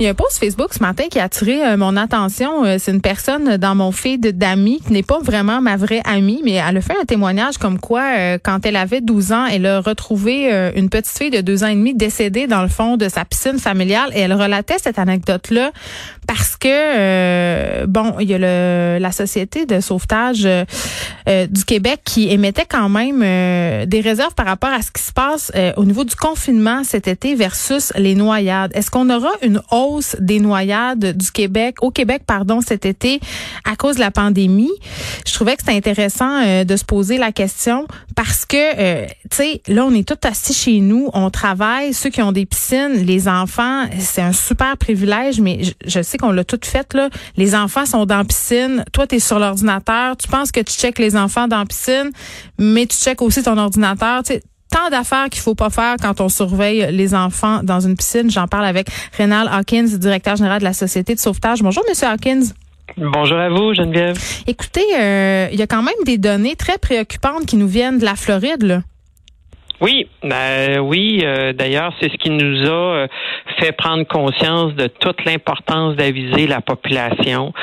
Il y a un post Facebook ce matin qui a attiré euh, mon attention. Euh, c'est une personne dans mon feed d'amis qui n'est pas vraiment ma vraie amie, mais elle a fait un témoignage comme quoi, euh, quand elle avait 12 ans, elle a retrouvé une petite fille de deux ans et demi décédée dans le fond de sa piscine familiale et elle relatait cette anecdote-là parce que, bon, il y a le, la Société de sauvetage du Québec qui émettait quand même des réserves par rapport à ce qui se passe au niveau du confinement cet été versus les noyades. Est-ce qu'on aura une hausse des noyades du Québec, au Québec, pardon, cet été à cause de la pandémie? Je trouvais que c'était intéressant euh, de se poser la question parce que, euh, tu sais, là, on est tous assis chez nous, on travaille, ceux qui ont des piscines, les enfants, c'est un super privilège, mais je, sais qu'on l'a tout fait, là. Les enfants sont dans la piscine, toi, tu es sur l'ordinateur, tu penses que tu checkes les enfants dans la piscine, mais tu checkes aussi ton ordinateur, tu sais, tant d'affaires qu'il faut pas faire quand on surveille les enfants dans une piscine. J'en parle avec Rénal Hawkins, directeur général de la Société de sauvetage. Bonjour, Monsieur Hawkins. Bonjour à vous, Geneviève. Écoutez, euh, il y a quand même des données très préoccupantes qui nous viennent de la Floride. Là. Oui, ben, oui. Euh, d'ailleurs, c'est ce qui nous a euh, fait prendre conscience de toute l'importance d'aviser la population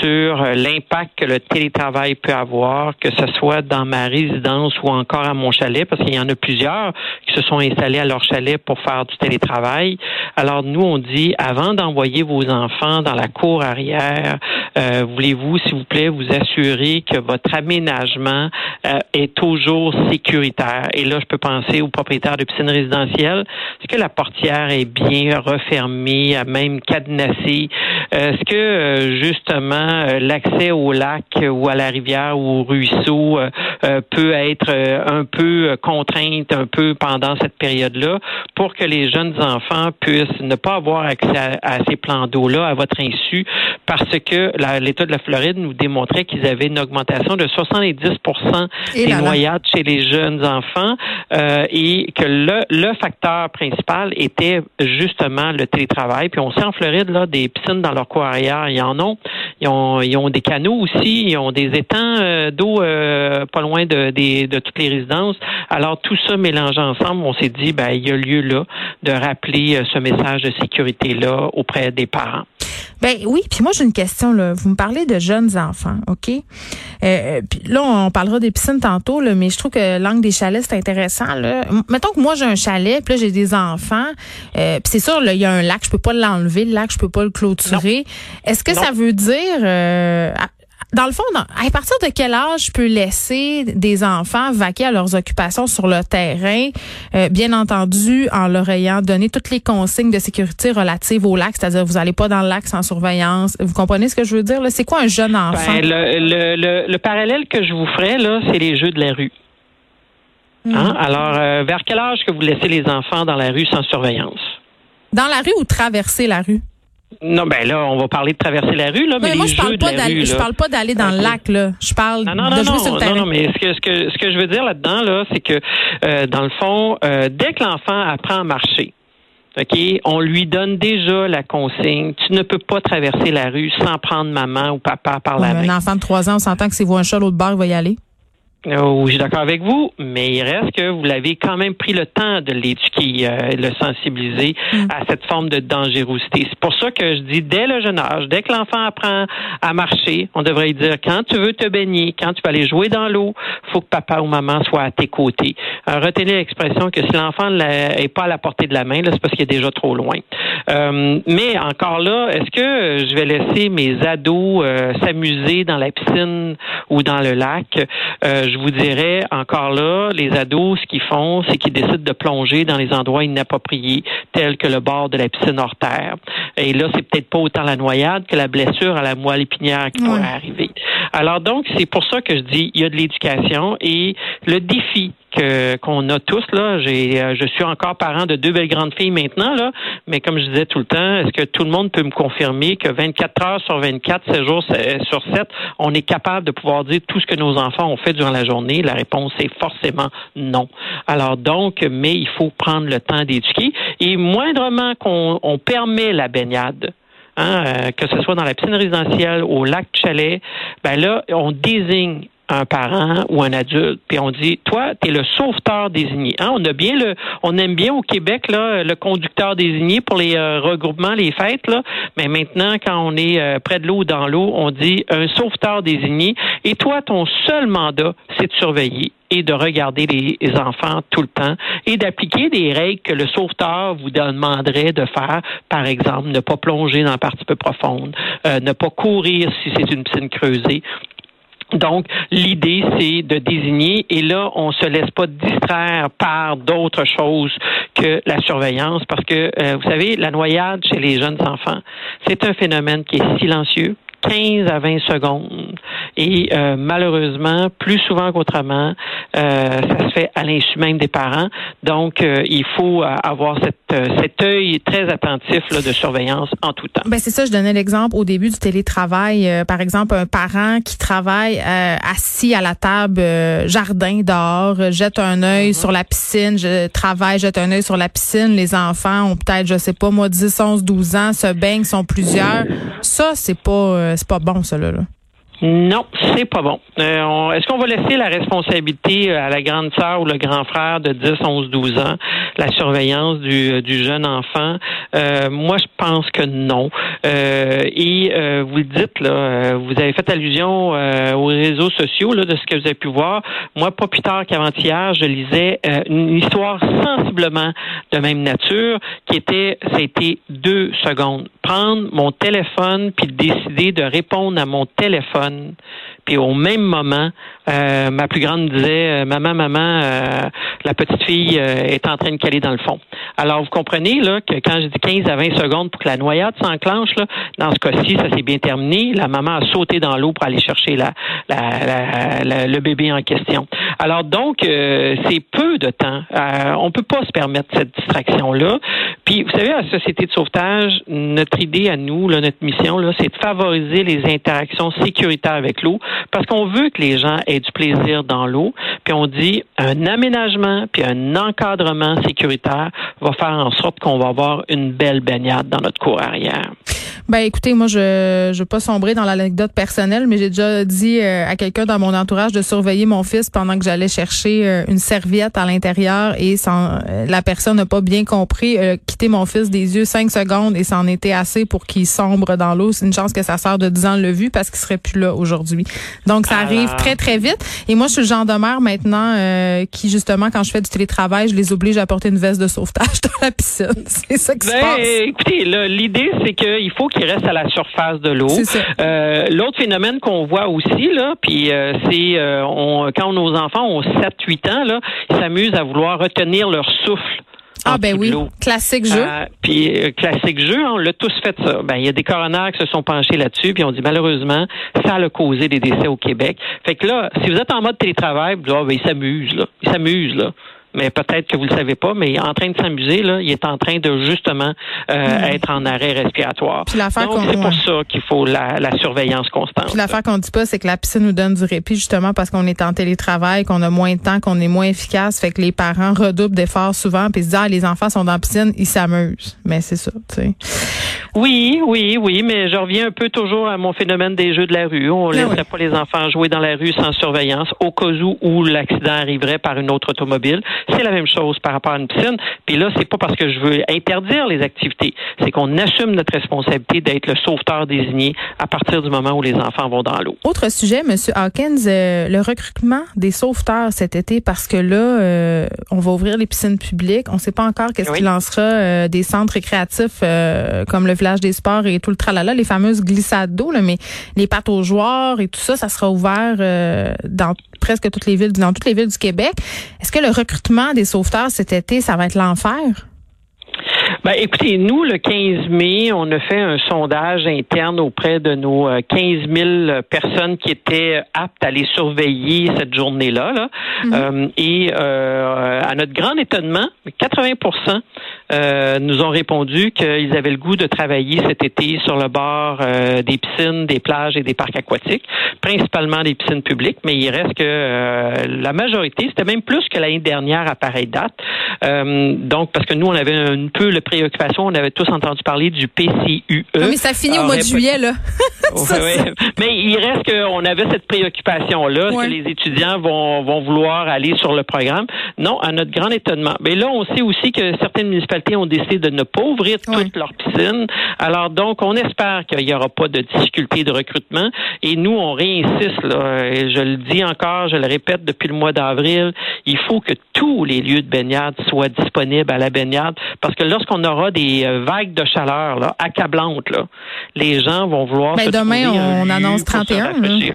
sur euh, l'impact que le télétravail peut avoir, que ce soit dans ma résidence ou encore à mon chalet, parce qu'il y en a plusieurs qui se sont installés à leur chalet pour faire du télétravail. Alors nous, on dit avant d'envoyer vos enfants dans la cour arrière, voulez-vous, s'il vous plaît, vous assurer que votre aménagement est toujours sécuritaire? Et là, je peux penser aux propriétaires de piscines résidentielles. Est-ce que la portière est bien refermée, même cadenassée? Euh, est-ce que euh, justement euh, l'accès au lac ou à la rivière ou au ruisseau peut être un peu contrainte un peu pendant cette période-là pour que les jeunes enfants puissent ne pas avoir accès à, ces plans d'eau-là à votre insu? Parce que l'État de la Floride nous démontrait qu'ils avaient une augmentation de 70% des noyades chez les jeunes enfants. Euh, et que le, le facteur principal était justement le télétravail. Puis on sait en Floride, là, des piscines dans leur cour arrière, ils en ont. Ils ont, des canaux aussi, ils ont des étangs euh, d'eau euh, pas loin de, toutes les résidences. Alors tout ça mélangé ensemble, on s'est dit, ben, il y a lieu là de rappeler ce message de sécurité-là auprès des parents. Ben oui, puis moi j'ai une question là. Vous me parlez de jeunes enfants, ok? Euh, Puis là on parlera des piscines tantôt là, mais je trouve que l'angle des chalets c'est intéressant là. Mettons que moi j'ai un chalet, puis là j'ai des enfants, euh, puis c'est sûr là il y a un lac, je peux pas l'enlever, le lac je peux pas le clôturer. Est-ce que ça veut dire euh, dans le fond, à partir de quel âge je peux laisser des enfants vaquer à leurs occupations sur le terrain, euh, bien entendu en leur ayant donné toutes les consignes de sécurité relatives au lac, c'est-à-dire vous n'allez pas dans le lac sans surveillance. Vous comprenez ce que je veux dire? C'est quoi un jeune ben, enfant? le, parallèle que je vous ferai, là, c'est les jeux de la rue. Hmm. Hein? Alors, euh, vers quel âge que vous laissez les enfants dans la rue sans surveillance? Dans la rue ou traverser la rue? Non, ben là, on va parler de traverser la rue, là, mais, moi, je parle pas d'aller, je parle pas d'aller dans le lac, là. Je parle de jouer sur le terrain. Non, non, mais ce que, ce que, ce que je veux dire là-dedans, là, c'est que, euh, dans le fond, euh, dès que l'enfant apprend à marcher, OK, on lui donne déjà la consigne. Tu ne peux pas traverser la rue sans prendre maman ou papa par la main. Un enfant de trois ans, on s'entend que s'il voit un chat l'autre bord, il va y aller. Oh, je suis d'accord avec vous, mais il reste que vous l'avez quand même pris le temps de l'éduquer, euh, le sensibiliser mm. à cette forme de dangerosité. C'est pour ça que je dis dès le jeune âge, dès que l'enfant apprend à marcher, on devrait lui dire quand tu veux te baigner, quand tu vas aller jouer dans l'eau, faut que papa ou maman soit à tes côtés. Euh, retenez l'expression que si l'enfant n'est pas à la portée de la main, c'est parce qu'il est déjà trop loin. Euh, mais encore là, est-ce que je vais laisser mes ados euh, s'amuser dans la piscine ou dans le lac? je vous dirais encore là, les ados, ce qu'ils font, c'est qu'ils décident de plonger dans les endroits inappropriés, tels que le bord de la piscine hors terre. Et là, c'est peut-être pas autant la noyade que la blessure à la moelle épinière qui pourrait arriver. Alors donc, c'est pour ça que je dis, il y a de l'éducation et le défi qu'on a tous là. J'ai, euh, je suis encore parent de deux belles grandes filles maintenant là, mais comme je disais tout le temps, est-ce que tout le monde peut me confirmer que 24 heures sur 24, 7 jours sur 7, on est capable de pouvoir dire tout ce que nos enfants ont fait durant la journée? La réponse est forcément non. Alors donc, mais il faut prendre le temps d'éduquer et moindrement qu'on on permet la baignade. Hein, euh, que ce soit dans la piscine résidentielle, au lac Chalet, ben là, on désigne un parent ou un adulte, puis on dit, toi, tu es le sauveteur désigné. Hein? On a bien le, on aime bien au Québec là, le conducteur désigné pour les euh, regroupements, les fêtes, là, mais maintenant, quand on est euh, près de l'eau ou dans l'eau, on dit un sauveteur désigné. Et toi, ton seul mandat, c'est de surveiller et de regarder les enfants tout le temps et d'appliquer des règles que le sauveteur vous demanderait de faire. Par exemple, ne pas plonger dans la partie peu profonde, euh, ne pas courir si c'est une piscine creusée. Donc, l'idée, c'est de désigner, et là, on se laisse pas distraire par d'autres choses que la surveillance, parce que, euh, vous savez, la noyade chez les jeunes enfants, c'est un phénomène qui est silencieux, 15 à 20 secondes. Et euh, malheureusement, plus souvent qu'autrement, euh, ça se fait à l'insu même des parents. Donc, euh, il faut avoir cette, cet œil très attentif là, de surveillance en tout temps. Ben c'est ça, je donnais l'exemple au début du télétravail. par exemple, un parent qui travaille assis à la table jardin dehors, jette un œil mm-hmm. sur la piscine, je travaille, jette un œil sur la piscine. Les enfants ont peut-être, je sais pas, moi, 10, 11, 12 ans, se baignent, sont plusieurs. Ça, c'est pas c'est pas bon, ça, là. Non, c'est pas bon. Euh, est-ce qu'on va laisser la responsabilité euh, à la grande sœur ou le grand frère de 10, 11, 12 ans, la surveillance du, euh, jeune enfant? moi, je pense que non. et vous le dites, là, vous avez fait allusion aux réseaux sociaux là, de ce que vous avez pu voir. Moi, pas plus tard qu'avant-hier, je lisais une histoire sensiblement de même nature qui était, été deux secondes. Prendre mon téléphone puis décider de répondre à mon téléphone puis au même moment, euh, ma plus grande disait, euh, maman, maman, euh, la petite fille est en train de caler dans le fond. Alors vous comprenez là que quand je dis 15 à 20 secondes pour que la noyade s'enclenche, là, dans ce cas-ci, ça s'est bien terminé. La maman a sauté dans l'eau pour aller chercher la, le bébé en question. Alors donc, c'est peu de temps. on peut pas se permettre cette distraction-là. Puis, vous savez, à la Société de sauvetage, notre idée à nous, là, notre mission, là, c'est de favoriser les interactions sécuritaires avec l'eau parce qu'on veut que les gens aient du plaisir dans l'eau. Puis on dit un aménagement puis un encadrement sécuritaire va faire en sorte qu'on va avoir une belle baignade dans notre cour arrière. Ben écoutez, moi je je veux pas sombrer dans l'anecdote personnelle, mais j'ai déjà dit euh, à quelqu'un dans mon entourage de surveiller mon fils pendant que j'allais chercher euh, une serviette à l'intérieur et sans euh, la personne n'a pas bien compris quitter mon fils des yeux cinq secondes et c'en était assez pour qu'il sombre dans l'eau. C'est une chance que sa sœur de 10 ans l'a vu parce qu'il serait plus là aujourd'hui. Donc ça arrive très très vite et moi je suis le genre de mère maintenant qui justement quand je fais du télétravail, je les oblige à porter une veste de sauvetage dans la piscine. C'est ça qui se ben, passe. Écoutez, l'idée c'est qu'il faut qui reste à la surface de l'eau. Euh, L'autre phénomène qu'on voit aussi, là, puis euh, c'est euh, quand nos enfants ont 7-8 ans, là, ils s'amusent à vouloir retenir leur souffle. Ah ben oui, classique jeu. Euh, puis classique jeu, on l'a tous fait ça. Ben il y a des coronaires qui se sont penchés là-dessus, puis on dit malheureusement ça a causé des décès au Québec. Fait que là, si vous êtes en mode télétravail, vous dites, ah, ben, ils s'amusent là, ils s'amusent là mais peut-être que vous le savez pas, mais en train de s'amuser, là, il est en train de justement euh, hmm. être en arrêt respiratoire. Donc, c'est pour ça qu'il faut la, surveillance constante. Puis l'affaire qu'on dit pas, c'est que la piscine nous donne du répit, justement, parce qu'on est en télétravail, qu'on a moins de temps, qu'on est moins efficace, fait que les parents redoublent d'efforts souvent, puis se disent, ah, les enfants sont dans la piscine, ils s'amusent. Mais c'est ça, tu sais. Oui, oui, oui, mais je reviens un peu toujours à mon phénomène des jeux de la rue. On ne ah laisserait pas les enfants jouer dans la rue sans surveillance, au cas où, où l'accident arriverait par une autre automobile. C'est la même chose par rapport à une piscine. Puis là, c'est pas parce que je veux interdire les activités, c'est qu'on assume notre responsabilité d'être le sauveteur désigné à partir du moment où les enfants vont dans l'eau. Autre sujet, Monsieur Hawkins, euh, le recrutement des sauveteurs cet été, parce que là, euh, on va ouvrir les piscines publiques. On ne sait pas encore qu'est-ce qui lancera euh, des centres récréatifs comme le village des sports et tout le tralala, les fameuses glissades d'eau, mais les pattes aux joueurs et tout ça, ça sera ouvert dans presque toutes les villes, dans toutes les villes du Québec. Est-ce que le recrutement des sauveteurs cet été, ça va être l'enfer? Ben, écoutez, nous, le 15 mai, on a fait un sondage interne auprès de nos 15 euh, 000 personnes qui étaient aptes à les surveiller cette journée-là. Là. Mm-hmm. Euh, et euh, à notre grand étonnement, 80 euh, nous ont répondu qu'ils avaient le goût de travailler cet été sur le bord euh, des piscines, des plages et des parcs aquatiques, principalement des piscines publiques, mais il reste que euh, la majorité, c'était même plus que l'année dernière à pareille date. donc, parce que nous, on avait un peu la préoccupation, on avait tous entendu parler du PCUE. mais ça finit au mois de juillet, là. Mais il reste qu'on avait cette préoccupation-là, que les étudiants vont, vont vouloir aller sur le programme. Non, à notre grand étonnement. Mais là, on sait aussi que certaines municipalités ont décidé de ne pas ouvrir toutes leurs piscines. Alors donc, on espère qu'il n'y aura pas de difficultés de recrutement. Et nous, on réinsiste, là, et je le dis encore, je le répète depuis le mois d'avril, il faut que tous les lieux de baignade soient disponibles à la baignade, parce que lorsqu'on aura des euh, vagues de chaleur là, accablantes, là, les gens vont vouloir ben, se demain, on annonce 31. Oui,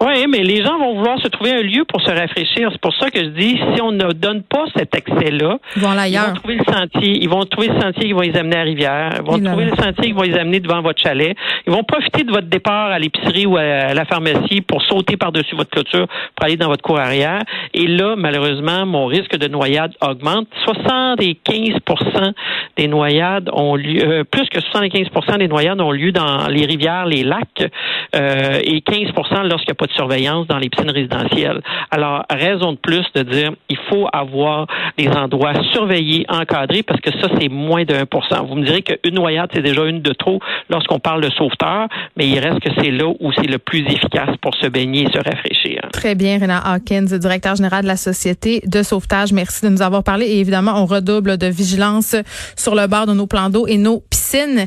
ouais, mais les gens vont vouloir se trouver un lieu pour se rafraîchir. C'est pour ça que je dis, si on ne donne pas cet accès-là, ils, vont trouver le sentier. Ils vont trouver le sentier qui va les amener à Rivière. Ils vont trouver le sentier qui va les amener devant votre chalet. Ils vont profiter de votre départ à l'épicerie ou à la pharmacie pour sauter par-dessus votre clôture pour aller dans votre cour arrière. Et là, malheureusement, mon risque de noyade augmente. 75% des noyades ont lieu, euh, plus que 75% des noyades ont lieu dans les rivières, les lacs, euh, et 15% lorsqu'il n'y a pas de surveillance dans les piscines résidentielles. Alors, raison de plus de dire, il faut avoir des endroits surveillés, encadrés, parce que ça, c'est moins de 1% Vous me direz qu'une noyade, c'est déjà une de trop lorsqu'on parle de sauveteur, mais il reste que c'est là où c'est le plus efficace pour se baigner et se rafraîchir. Très bien, Réna Hawkins, directeur général de la Société de sauvetage. Merci de nous avoir parlé. Et évidemment, on redouble de vigilance sur le bord de nos plans d'eau et nos piscines.